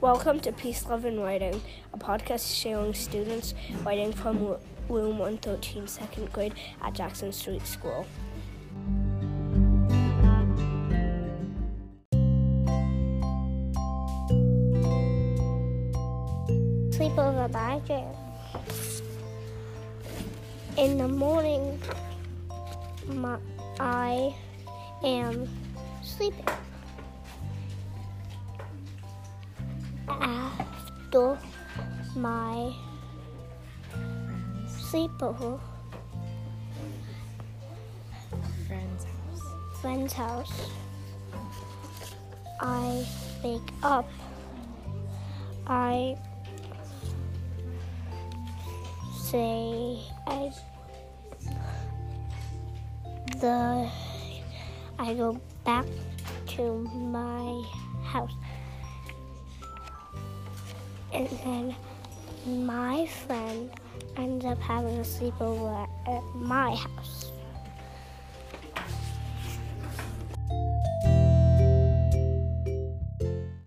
Welcome to Peace, Love, and Writing, a podcast showing students writing from room 113, second grade at Jackson Street School. Sleepover Jam. In the morning, my, I am sleeping. After my sleepover, friend's house. friend's house, I wake up. I say I the I go back to my house. And then my friend ends up having a sleepover at my house.